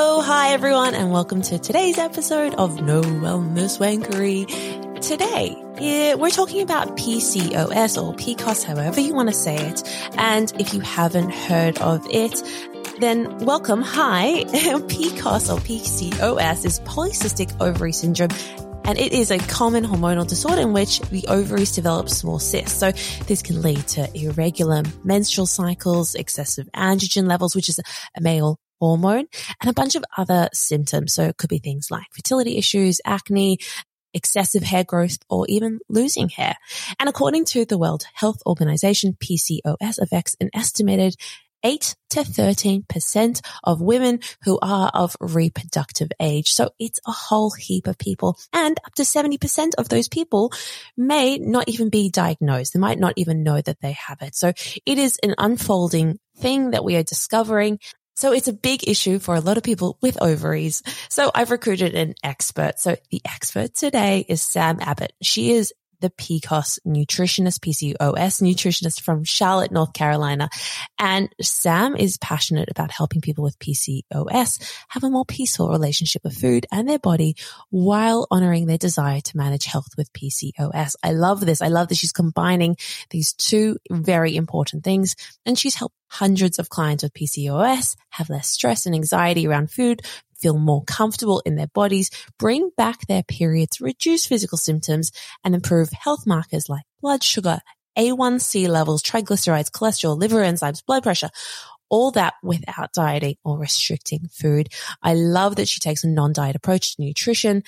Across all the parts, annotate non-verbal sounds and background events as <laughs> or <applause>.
Oh, hi everyone, and welcome to today's episode of No Wellness Wankery. Today, we're talking about PCOS or PCOS, however you want to say it. And if you haven't heard of it, then welcome. Hi. <laughs> PCOS or PCOS is polycystic ovary syndrome and it is a common hormonal disorder in which the ovaries develop small cysts. So this can lead to irregular menstrual cycles, excessive androgen levels, which is a male hormone, and a bunch of other symptoms. So it could be things like fertility issues, acne, excessive hair growth, or even losing hair. And according to the World Health Organization, PCOS affects an estimated 8 to 13% of women who are of reproductive age. So it's a whole heap of people and up to 70% of those people may not even be diagnosed. They might not even know that they have it. So it is an unfolding thing that we are discovering so it's a big issue for a lot of people with ovaries. So I've recruited an expert. So the expert today is Sam Abbott. She is the PCOS nutritionist, PCOS nutritionist from Charlotte, North Carolina. And Sam is passionate about helping people with PCOS have a more peaceful relationship with food and their body while honoring their desire to manage health with PCOS. I love this. I love that she's combining these two very important things and she's helped hundreds of clients with PCOS have less stress and anxiety around food, feel more comfortable in their bodies, bring back their periods, reduce physical symptoms, and improve health markers like blood sugar, A1C levels, triglycerides, cholesterol, liver enzymes, blood pressure, all that without dieting or restricting food. I love that she takes a non-diet approach to nutrition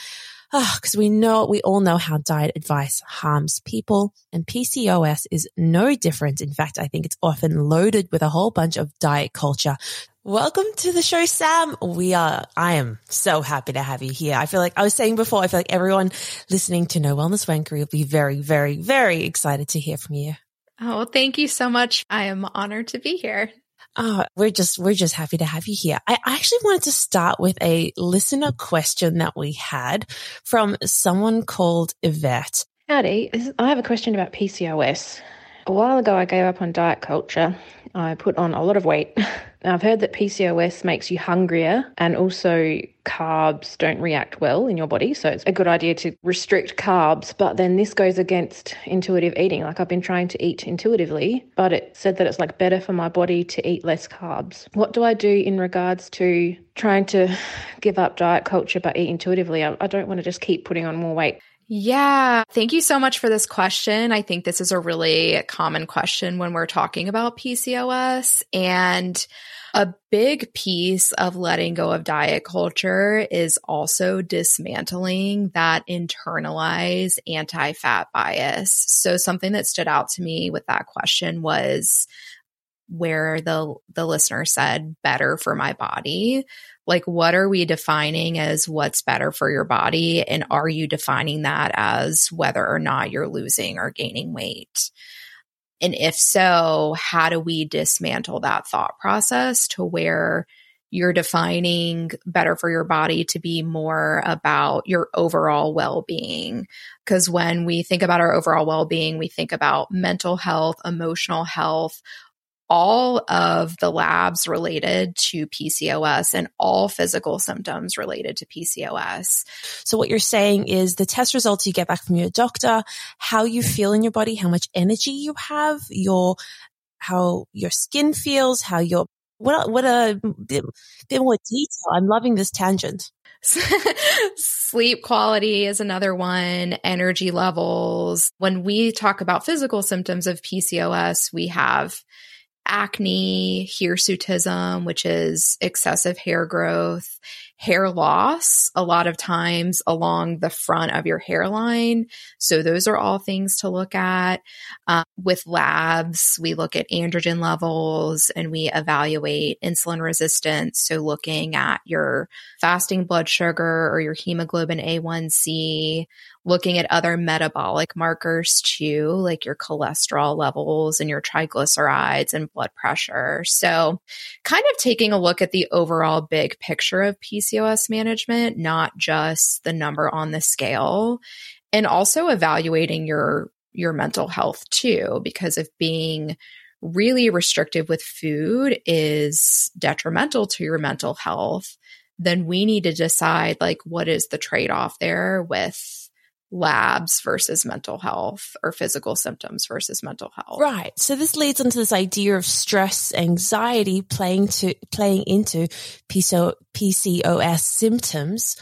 ah, because oh, we know, we all know how diet advice harms people and PCOS is no different. In fact, I think it's often loaded with a whole bunch of diet culture. Welcome to the show, Sam. We are, I am so happy to have you here. I feel like I was saying before, I feel like everyone listening to No Wellness Wankery will be very, very, very excited to hear from you. Oh, thank you so much. I am honored to be here. Oh, we're just, we're just happy to have you here. I actually wanted to start with a listener question that we had from someone called Yvette. Howdy. I have a question about PCOS. A while ago, I gave up on diet culture. I put on a lot of weight. <laughs> I've heard that PCOS makes you hungrier and also carbs don't react well in your body. So it's a good idea to restrict carbs. But then this goes against intuitive eating. Like I've been trying to eat intuitively, but it said that it's like better for my body to eat less carbs. What do I do in regards to trying to <sighs> give up diet culture but eat intuitively? I, I don't want to just keep putting on more weight. Yeah. Thank you so much for this question. I think this is a really common question when we're talking about PCOS. And a big piece of letting go of diet culture is also dismantling that internalized anti fat bias. So, something that stood out to me with that question was where the the listener said better for my body like what are we defining as what's better for your body? And are you defining that as whether or not you're losing or gaining weight? And if so how do we dismantle that thought process to where you're defining better for your body to be more about your overall well-being? Because when we think about our overall well-being we think about mental health emotional health all of the labs related to PCOS and all physical symptoms related to PCOS. So what you're saying is the test results you get back from your doctor, how you feel in your body, how much energy you have, your, how your skin feels, how your, what, what a bit, bit more detail. I'm loving this tangent. <laughs> Sleep quality is another one, energy levels. When we talk about physical symptoms of PCOS, we have acne, hirsutism, which is excessive hair growth, hair loss, a lot of times along the front of your hairline. So those are all things to look at. Uh, with labs, we look at androgen levels and we evaluate insulin resistance. So looking at your fasting blood sugar or your hemoglobin A1C, looking at other metabolic markers too, like your cholesterol levels and your triglycerides and blood pressure. So, kind of taking a look at the overall big picture of PCOS management, not just the number on the scale, and also evaluating your your mental health too because if being really restrictive with food is detrimental to your mental health then we need to decide like what is the trade off there with labs versus mental health or physical symptoms versus mental health. Right. So this leads into this idea of stress, anxiety playing to playing into PCO, PCOS symptoms.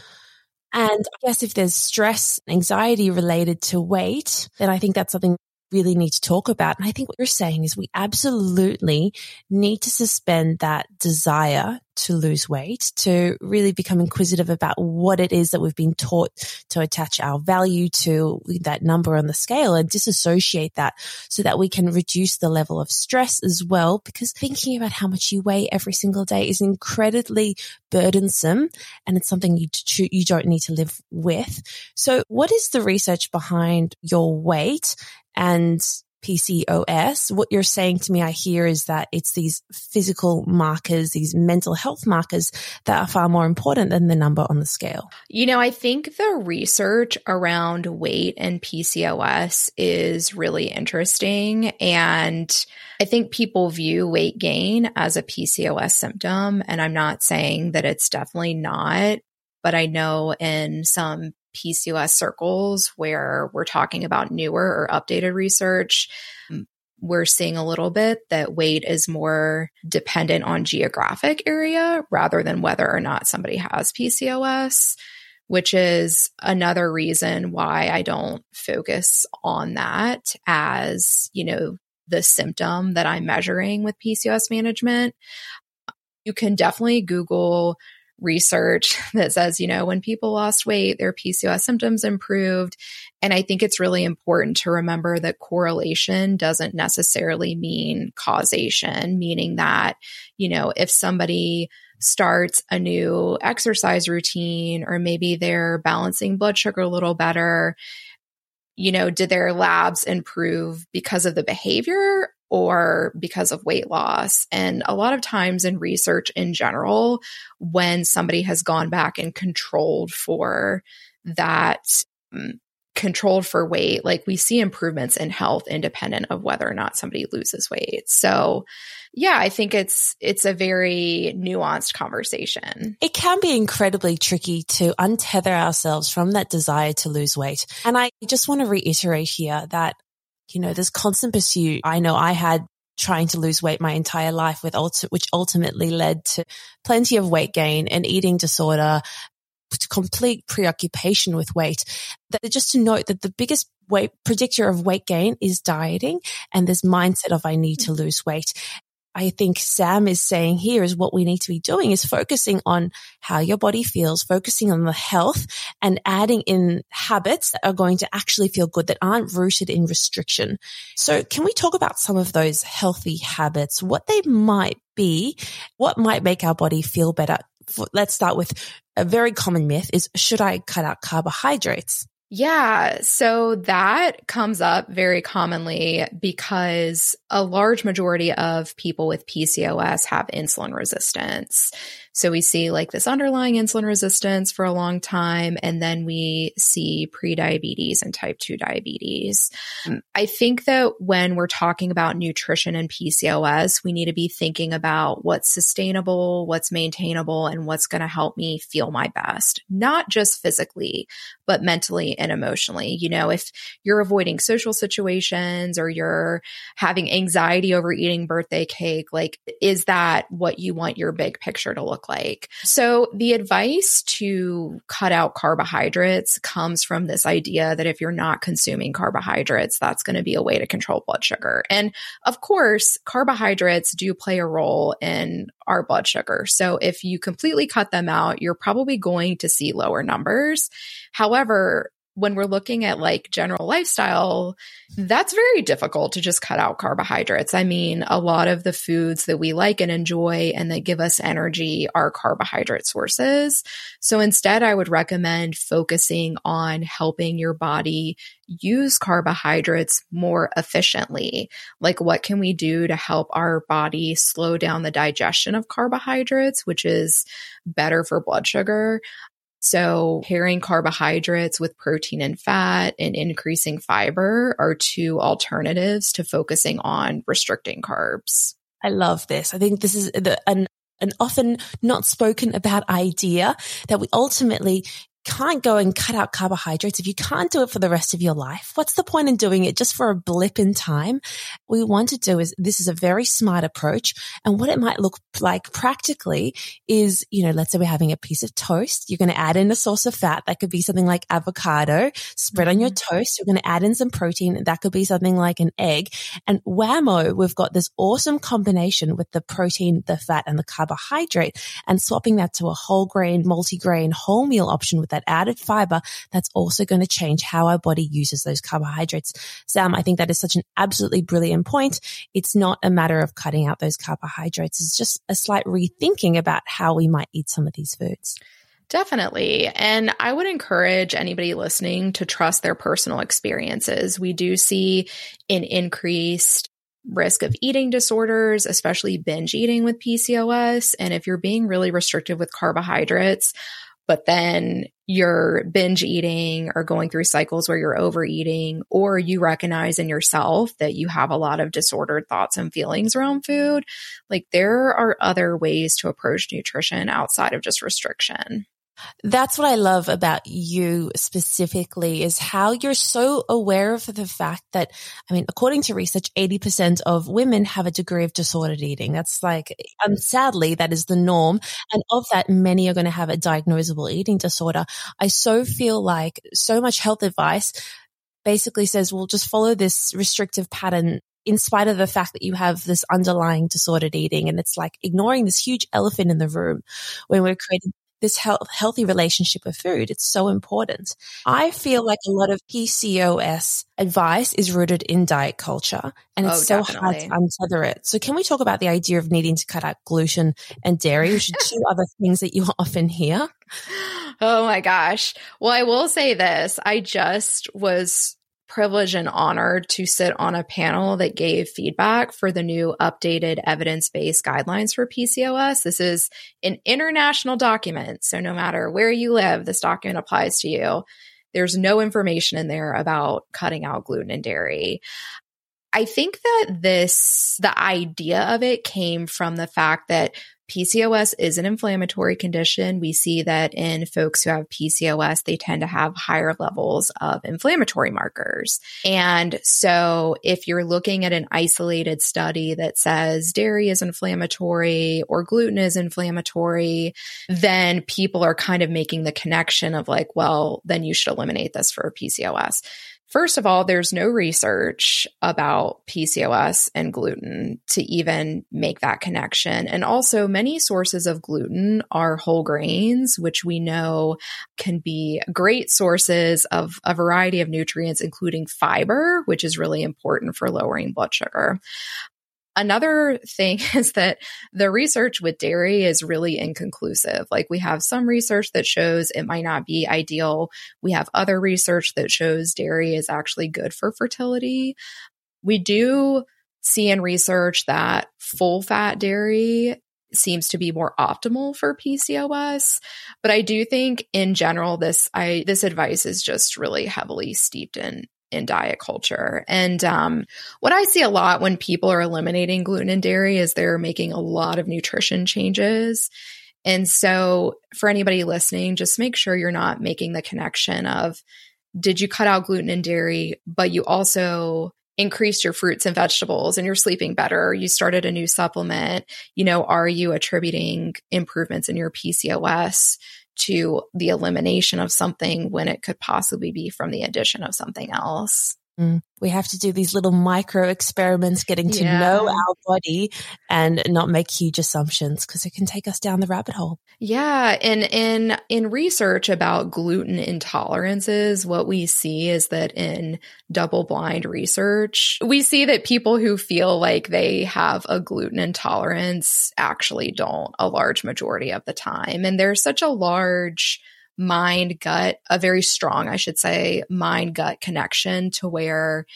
And I guess if there's stress, and anxiety related to weight, then I think that's something really need to talk about. And I think what you're saying is we absolutely need to suspend that desire to lose weight, to really become inquisitive about what it is that we've been taught to attach our value to that number on the scale and disassociate that so that we can reduce the level of stress as well. Because thinking about how much you weigh every single day is incredibly burdensome and it's something you, you don't need to live with. So what is the research behind your weight and PCOS, what you're saying to me, I hear is that it's these physical markers, these mental health markers that are far more important than the number on the scale. You know, I think the research around weight and PCOS is really interesting. And I think people view weight gain as a PCOS symptom. And I'm not saying that it's definitely not, but I know in some PCOS circles where we're talking about newer or updated research, hmm. we're seeing a little bit that weight is more dependent on geographic area rather than whether or not somebody has PCOS, which is another reason why I don't focus on that as, you know, the symptom that I'm measuring with PCOS management. You can definitely Google research <laughs> that says, you know, when people lost weight, their PCOS symptoms improved. And I think it's really important to remember that correlation doesn't necessarily mean causation, meaning that, you know, if somebody starts a new exercise routine or maybe they're balancing blood sugar a little better, you know, did their labs improve because of the behavior or because of weight loss. And a lot of times in research in general, when somebody has gone back and controlled for that, um, controlled for weight, like we see improvements in health independent of whether or not somebody loses weight. So, yeah, I think it's it's a very nuanced conversation. It can be incredibly tricky to untether ourselves from that desire to lose weight. And I just want to reiterate here that you know, this constant pursuit. I know I had trying to lose weight my entire life with ulti- which ultimately led to plenty of weight gain and eating disorder, complete preoccupation with weight. That just to note that the biggest weight predictor of weight gain is dieting and this mindset of I need to lose weight. I think Sam is saying here is what we need to be doing is focusing on how your body feels, focusing on the health and adding in habits that are going to actually feel good that aren't rooted in restriction. So can we talk about some of those healthy habits, what they might be, what might make our body feel better? Let's start with a very common myth is should I cut out carbohydrates? Yeah. So that comes up very commonly because a large majority of people with PCOS have insulin resistance. So we see like this underlying insulin resistance for a long time, and then we see prediabetes and type 2 diabetes. Um, I think that when we're talking about nutrition and PCOS, we need to be thinking about what's sustainable, what's maintainable, and what's going to help me feel my best, not just physically, but mentally and emotionally. You know, if you're avoiding social situations or you're having anxiety over eating birthday cake, like, is that what you want your big picture to look like? So the advice to cut out carbohydrates comes from this idea that if you're not consuming carbohydrates, that's going to be a way to control blood sugar. And of course, carbohydrates do play a role in our blood sugar. So if you completely cut them out, you're probably going to see lower numbers. However, when we're looking at like general lifestyle, that's very difficult to just cut out carbohydrates. I mean, a lot of the foods that we like and enjoy and that give us energy are carbohydrate sources. So instead, I would recommend focusing on helping your body use carbohydrates more efficiently. Like, what can we do to help our body slow down the digestion of carbohydrates, which is better for blood sugar? So pairing carbohydrates with protein and fat and increasing fiber are two alternatives to focusing on restricting carbs. I love this. I think this is the, an an often not spoken about idea that we ultimately can't go and cut out carbohydrates, if you can't do it for the rest of your life, what's the point in doing it just for a blip in time? What we want to do is this is a very smart approach. And what it might look like practically is, you know, let's say we're having a piece of toast. You're going to add in a source of fat. That could be something like avocado spread on your mm-hmm. toast. You're going to add in some protein. That could be something like an egg. And whammo, we've got this awesome combination with the protein, the fat and the carbohydrate and swapping that to a whole grain, multi-grain, whole meal option with that that added fiber that's also going to change how our body uses those carbohydrates. Sam, I think that is such an absolutely brilliant point. It's not a matter of cutting out those carbohydrates. It's just a slight rethinking about how we might eat some of these foods. Definitely. And I would encourage anybody listening to trust their personal experiences. We do see an increased risk of eating disorders, especially binge eating with PCOS. And if you're being really restrictive with carbohydrates, but then you're binge eating or going through cycles where you're overeating, or you recognize in yourself that you have a lot of disordered thoughts and feelings around food, like there are other ways to approach nutrition outside of just restriction. That's what I love about you specifically is how you're so aware of the fact that, I mean, according to research, 80% of women have a degree of disordered eating. That's like, and sadly, that is the norm. And of that, many are going to have a diagnosable eating disorder. I so feel like so much health advice basically says, well, just follow this restrictive pattern in spite of the fact that you have this underlying disordered eating. And it's like ignoring this huge elephant in the room when we're creating this health, healthy relationship with food. It's so important. I feel like a lot of PCOS advice is rooted in diet culture and it's oh, so hard to untether it. So can we talk about the idea of needing to cut out gluten and dairy, which are <laughs> two other things that you <laughs> often hear? Oh my gosh. Well, I will say this. I just was privilege and honor to sit on a panel that gave feedback for the new updated evidence based guidelines for PCOS. This is an international document. So, no matter where you live, this document applies to you. There's no information in there about cutting out gluten and dairy. I think that this, the idea of it came from the fact that PCOS is an inflammatory condition. We see that in folks who have PCOS, they tend to have higher levels of inflammatory markers. And so if you're looking at an isolated study that says dairy is inflammatory or gluten is inflammatory, then people are kind of making the connection of like, well, then you should eliminate this for PCOS. First of all, there's no research about PCOS and gluten to even make that connection. And also, many sources of gluten are whole grains, which we know can be great sources of a variety of nutrients, including fiber, which is really important for lowering blood sugar. Another thing <laughs> is that the research with dairy is really inconclusive. Like we have some research that shows it might not be ideal. We have other research that shows dairy is actually good for fertility. We do see in research that full fat dairy seems to be more optimal for PCOS. But I do think in general, this I this advice is just really heavily steeped in in diet culture. And um, what I see a lot when people are eliminating gluten and dairy is they're making a lot of nutrition changes. And so, for anybody listening, just make sure you're not making the connection of did you cut out gluten and dairy, but you also increased your fruits and vegetables and you're sleeping better, you started a new supplement, you know, are you attributing improvements in your PCOS to the elimination of something when it could possibly be from the addition of something else. Mm. We have to do these little micro experiments, getting to yeah. know our body and not make huge assumptions because it can take us down the rabbit hole. Yeah. And in, in research about gluten intolerances, what we see is that in double blind research, we see that people who feel like they have a gluten intolerance actually don't a large majority of the time. And there's such a large mind gut, a very strong, I should say, mind gut connection to where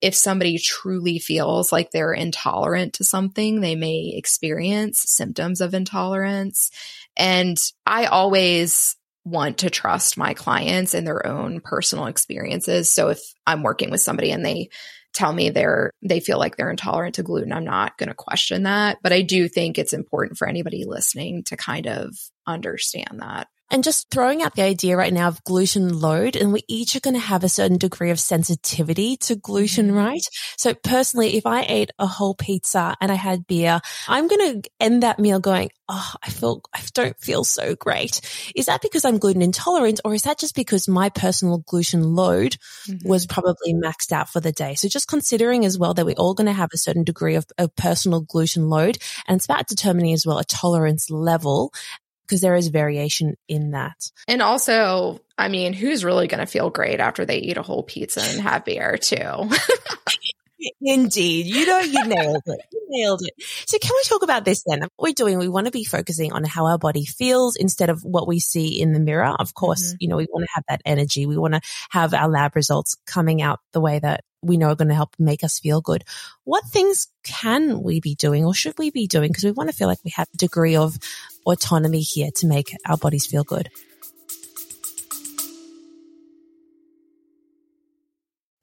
if somebody truly feels like they're intolerant to something, they may experience symptoms of intolerance. And I always want to trust my clients and their own personal experiences. So if I'm working with somebody and they tell me they're they feel like they're intolerant to gluten, I'm not going to question that, but I do think it's important for anybody listening to kind of understand that. And just throwing out the idea right now of gluten load, and we each are going to have a certain degree of sensitivity to gluten, mm-hmm. right? So personally, if I ate a whole pizza and I had beer, I'm going to end that meal going, Oh, I feel, I don't feel so great. Is that because I'm gluten intolerant or is that just because my personal gluten load mm-hmm. was probably maxed out for the day? So just considering as well that we're all going to have a certain degree of, of personal gluten load and it's about determining as well a tolerance level because there is variation in that. And also, I mean, who's really going to feel great after they eat a whole pizza and have beer too? <laughs> Indeed. You know, you nailed it. You nailed it. So can we talk about this then? What we're doing, we want to be focusing on how our body feels instead of what we see in the mirror. Of course, mm-hmm. you know, we want to have that energy. We want to have our lab results coming out the way that we know are going to help make us feel good. What things can we be doing or should we be doing? Because we want to feel like we have a degree of autonomy here to make our bodies feel good.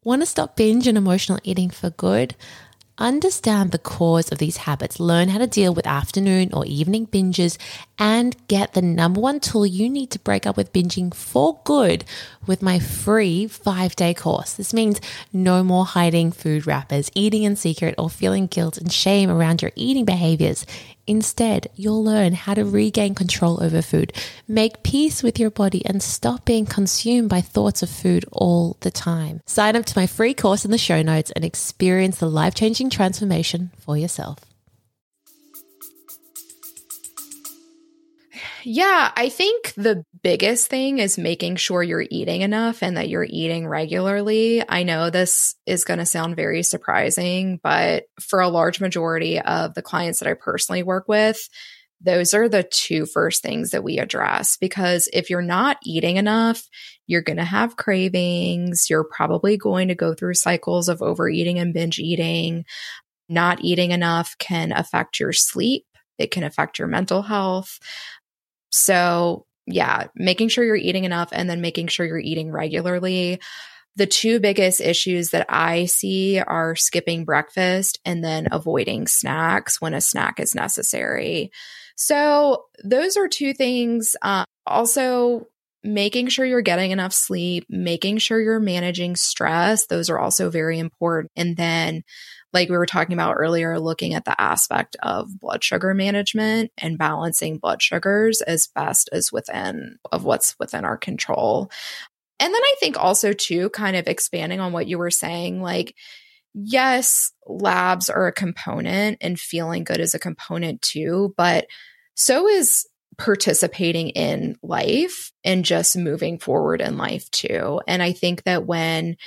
Want to stop binge and emotional eating for good? Understand the cause of these habits, learn how to deal with afternoon or evening binges, and get the number one tool you need to break up with binging for good with my free five day course. This means no more hiding food wrappers, eating in secret, or feeling guilt and shame around your eating behaviors. Instead, you'll learn how to regain control over food, make peace with your body, and stop being consumed by thoughts of food all the time. Sign up to my free course in the show notes and experience the life changing transformation for yourself. Yeah, I think the biggest thing is making sure you're eating enough and that you're eating regularly. I know this is going to sound very surprising, but for a large majority of the clients that I personally work with, those are the two first things that we address because if you're not eating enough, you're going to have cravings. You're probably going to go through cycles of overeating and binge eating. Not eating enough can affect your sleep. It can affect your mental health. So, yeah, making sure you're eating enough and then making sure you're eating regularly. The two biggest issues that I see are skipping breakfast and then avoiding snacks when a snack is necessary. So, those are two things. Uh, also, making sure you're getting enough sleep, making sure you're managing stress. Those are also very important. And then like we were talking about earlier, looking at the aspect of blood sugar management and balancing blood sugars as best as within of what's within our control. And then I think also too, kind of expanding on what you were saying, like, yes, labs are a component and feeling good is a component too, but so is participating in life and just moving forward in life too. And I think that when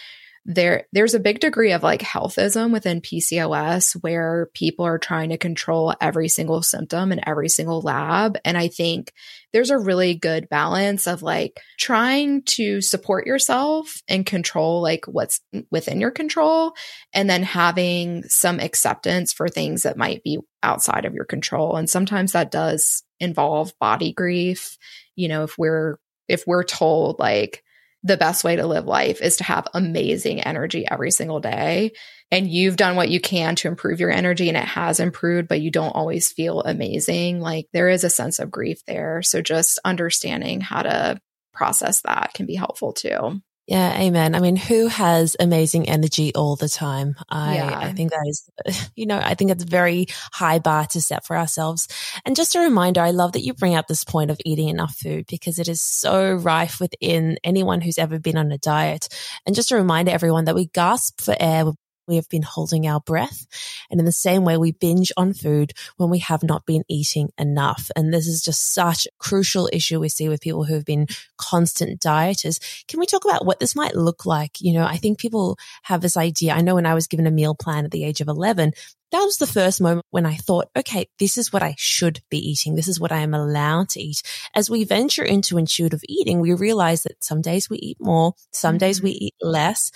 there there's a big degree of like healthism within PCOS where people are trying to control every single symptom in every single lab. And I think there's a really good balance of like trying to support yourself and control like what's within your control and then having some acceptance for things that might be outside of your control. And sometimes that does involve body grief you know if we're if we're told like the best way to live life is to have amazing energy every single day. And you've done what you can to improve your energy and it has improved, but you don't always feel amazing. Like there is a sense of grief there. So just understanding how to process that can be helpful too. Yeah, amen. I mean, who has amazing energy all the time? I, yeah. I think that is, <laughs> you know, I think it's a very high bar to set for ourselves. And just a reminder, I love that you bring up this point of eating enough food because it is so rife within anyone who's ever been on a diet. And just a reminder, everyone, that we gasp for air we have been holding our breath. And in the same way, we binge on food when we have not been eating enough. And this is just such a crucial issue we see with people who have been constant dieters. Can we talk about what this might look like? You know, I think people have this idea. I know when I was given a meal plan at the age of 11, that was the first moment when I thought, okay, this is what I should be eating. This is what I am allowed to eat. As we venture into intuitive eating, we realize that some days we eat more, some days we mm-hmm. eat less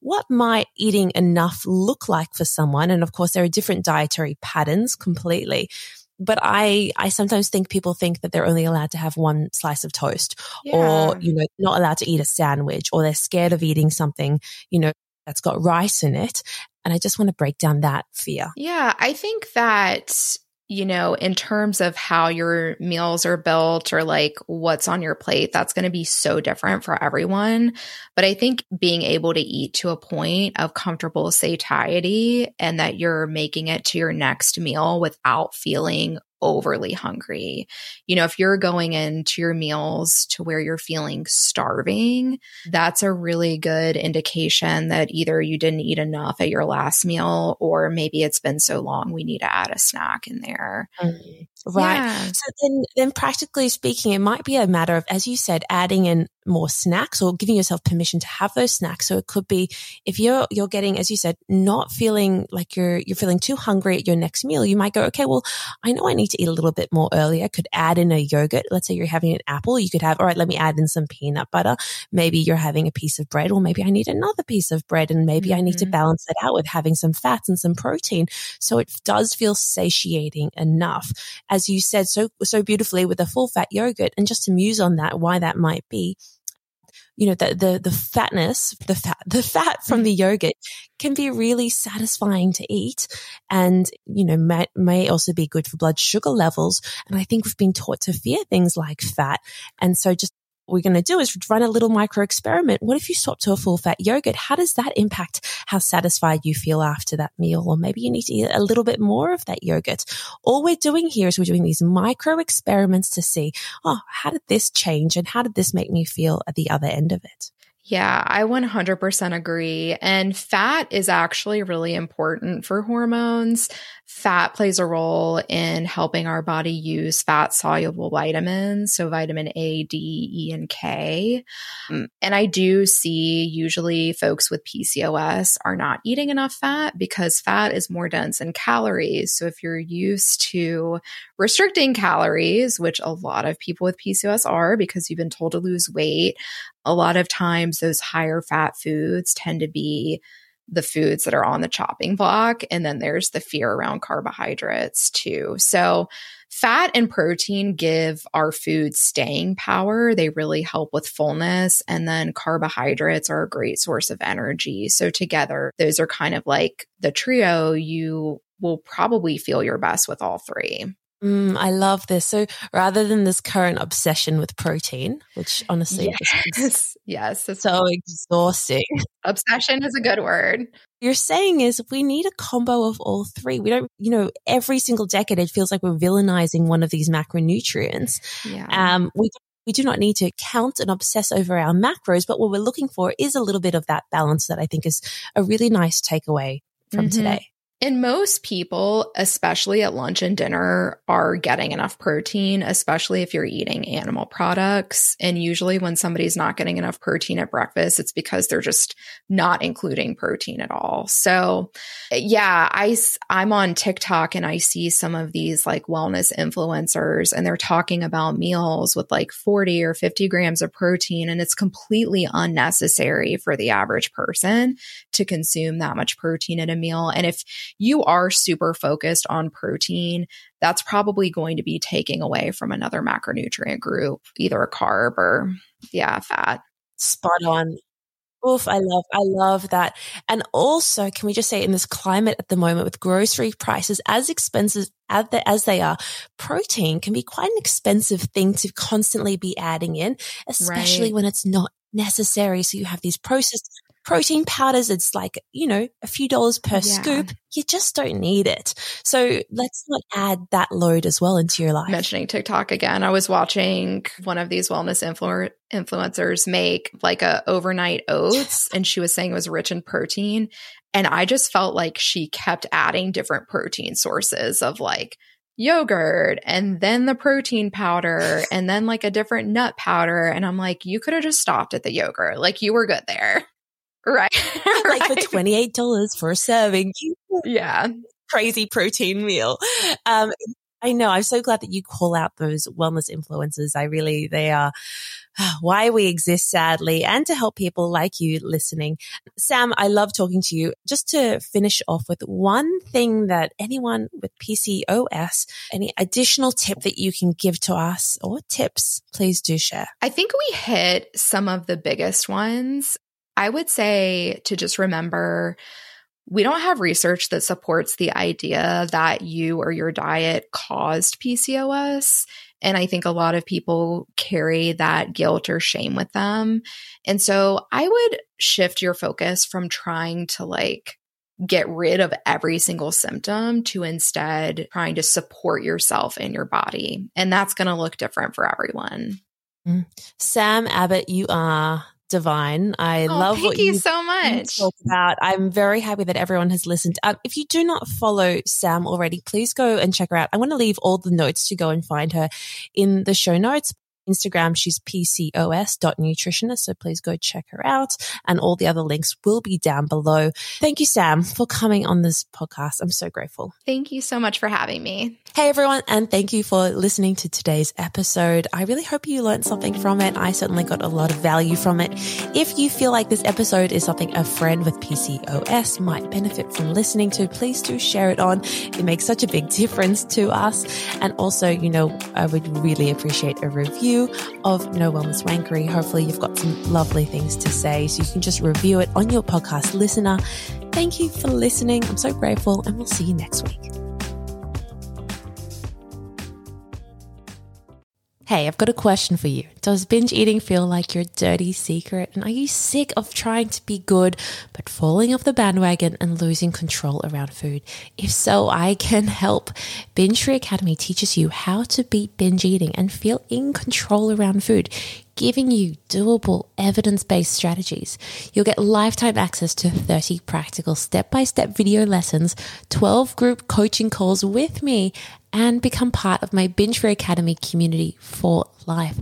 what might eating enough look like for someone? And of course, there are different dietary patterns completely. But I, I sometimes think people think that they're only allowed to have one slice of toast yeah. or, you know, not allowed to eat a sandwich or they're scared of eating something, you know, that's got rice in it. And I just want to break down that fear. Yeah, I think that you know, in terms of how your meals are built or like what's on your plate, that's going to be so different for everyone. But I think being able to eat to a point of comfortable satiety and that you're making it to your next meal without feeling overly hungry. You know, if you're going into your meals to where you're feeling starving, that's a really good indication that either you didn't eat enough at your last meal or maybe it's been so long we need to add a snack in there. Mm-hmm. Right. Yeah. So then, then practically speaking, it might be a matter of, as you said, adding in more snacks or giving yourself permission to have those snacks. So it could be if you're, you're getting, as you said, not feeling like you're, you're feeling too hungry at your next meal, you might go, okay, well, I know I need to eat a little bit more early. I could add in a yogurt. Let's say you're having an apple. You could have, all right, let me add in some peanut butter. Maybe you're having a piece of bread or maybe I need another piece of bread and maybe mm-hmm. I need to mm-hmm. balance that out with having some fats and some protein. So it does feel satiating enough. As you said so, so beautifully with a full fat yogurt and just to muse on that, why that might be you know, the, the, the fatness, the fat, the fat from the mm-hmm. yogurt can be really satisfying to eat and, you know, may, may also be good for blood sugar levels. And I think we've been taught to fear things like fat. And so just we're going to do is run a little micro experiment. What if you swap to a full fat yogurt? How does that impact how satisfied you feel after that meal? Or maybe you need to eat a little bit more of that yogurt. All we're doing here is we're doing these micro experiments to see, oh, how did this change and how did this make me feel at the other end of it? Yeah, I 100% agree. And fat is actually really important for hormones. Fat plays a role in helping our body use fat soluble vitamins. So vitamin A, D, E, and K. Mm, and I do see usually folks with PCOS are not eating enough fat because fat is more dense in calories. So if you're used to restricting calories, which a lot of people with PCOS are because you've been told to lose weight, a lot of times those higher fat foods tend to be the foods that are on the chopping block. And then there's the fear around carbohydrates too. So fat and protein give our food staying power. They really help with fullness. And then carbohydrates are a great source of energy. So together, those are kind of like the trio you will probably feel your best with all three. Mm, I love this. So rather than this current obsession with protein, which honestly yes, <laughs> yes, it's so exhausting. <laughs> Obsession is a good word. You're saying is we need a combo of all three. We don't, you know, every single decade it feels like we're villainizing one of these macronutrients. Yeah. Um, we we do not need to count and obsess over our macros, but what we're looking for is a little bit of that balance that I think is a really nice takeaway from mm-hmm. today. And most people, especially at lunch and dinner, are getting enough protein, especially if you're eating animal products. And usually, when somebody's not getting enough protein at breakfast, it's because they're just not including protein at all. So, yeah, I, I'm on TikTok and I see some of these like wellness influencers, and they're talking about meals with like 40 or 50 grams of protein. And it's completely unnecessary for the average person to consume that much protein at a meal. And if you are super focused on protein, that's probably going to be taking away from another macronutrient group, either a carb or, yeah, fat. Spot on. Oof, I love, I love that. And also, can we just say in this climate at the moment with grocery prices as expensive as they are, protein can be quite an expensive thing to constantly be adding in, especially right. when it's not necessary. So you have these processed protein powders, it's like, you know, a few dollars per yeah. scoop. You just don't need it. So let's not add that load as well into your life. Mentioning TikTok again, I was watching one of these wellness influ- influencers make like a overnight oats <laughs> and she was saying it was rich in protein. And I just felt like she kept adding different protein sources of like, yogurt and then the protein powder <laughs> and then like a different nut powder. And I'm like, you could have just stopped at the yogurt. Like you were good there. Right. like for <laughs> $28 for a serving. Yeah. <laughs> Crazy protein meal. Um, I know. I'm so glad that you call out those wellness influencers. I really, they are <sighs> why we exist sadly and to help people like you listening. Sam, I love talking to you. Just to finish off with one thing that anyone with PCOS, any additional tip that you can give to us or tips, please do share. I think we hit some of the biggest ones. I would say to just remember we don't have research that supports the idea that you or your diet caused PCOS. And I think a lot of people carry that guilt or shame with them. And so I would shift your focus from trying to like get rid of every single symptom to instead trying to support yourself and your body. And that's going to look different for everyone. Mm. Sam Abbott, you are divine. I oh, love what you, you so much talk about. I'm very happy that everyone has listened. Um, if you do not follow Sam already, please go and check her out. I'm going to leave all the notes to go and find her in the show notes. Instagram, she's pcos.nutritionist. So please go check her out. And all the other links will be down below. Thank you, Sam, for coming on this podcast. I'm so grateful. Thank you so much for having me. Hey, everyone. And thank you for listening to today's episode. I really hope you learned something from it. I certainly got a lot of value from it. If you feel like this episode is something a friend with PCOS might benefit from listening to, please do share it on. It makes such a big <laughs> difference to us. And also, you know, I would really appreciate a review review of No Wellness Wankery. Hopefully, you've got some lovely things to say, so you can just review it on your podcast listener. Thank you for listening. I'm so grateful, and we'll see you next week. Hey, I've got a question for you. Does binge eating feel like your dirty secret? And are you sick of trying to be good, but falling off the bandwagon and losing control around food? If so, I can help. Binge Free Academy teaches you how to beat binge eating and feel in control around food giving you doable evidence based strategies. You'll get lifetime access to 30 practical step by step video lessons, 12 group coaching calls with me, and become part of my Binge Free Academy community for life.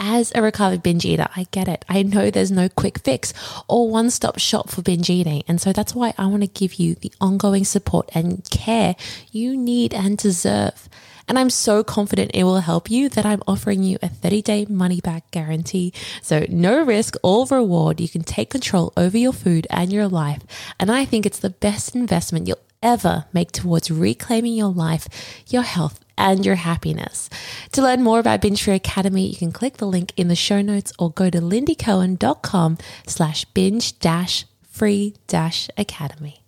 As a recovered binge eater, I get it. I know there's no quick fix or one stop shop for binge eating. And so that's why I want to give you the ongoing support and care you need and deserve. And I'm so confident it will help you that I'm offering you a 30 day money back guarantee. So no risk or reward. You can take control over your food and your life. And I think it's the best investment you'll ever make towards reclaiming your life, your health, and your happiness. To learn more about Binge Free Academy, you can click the link in the show notes or go to lindycohen.com slash binge dash free dash academy.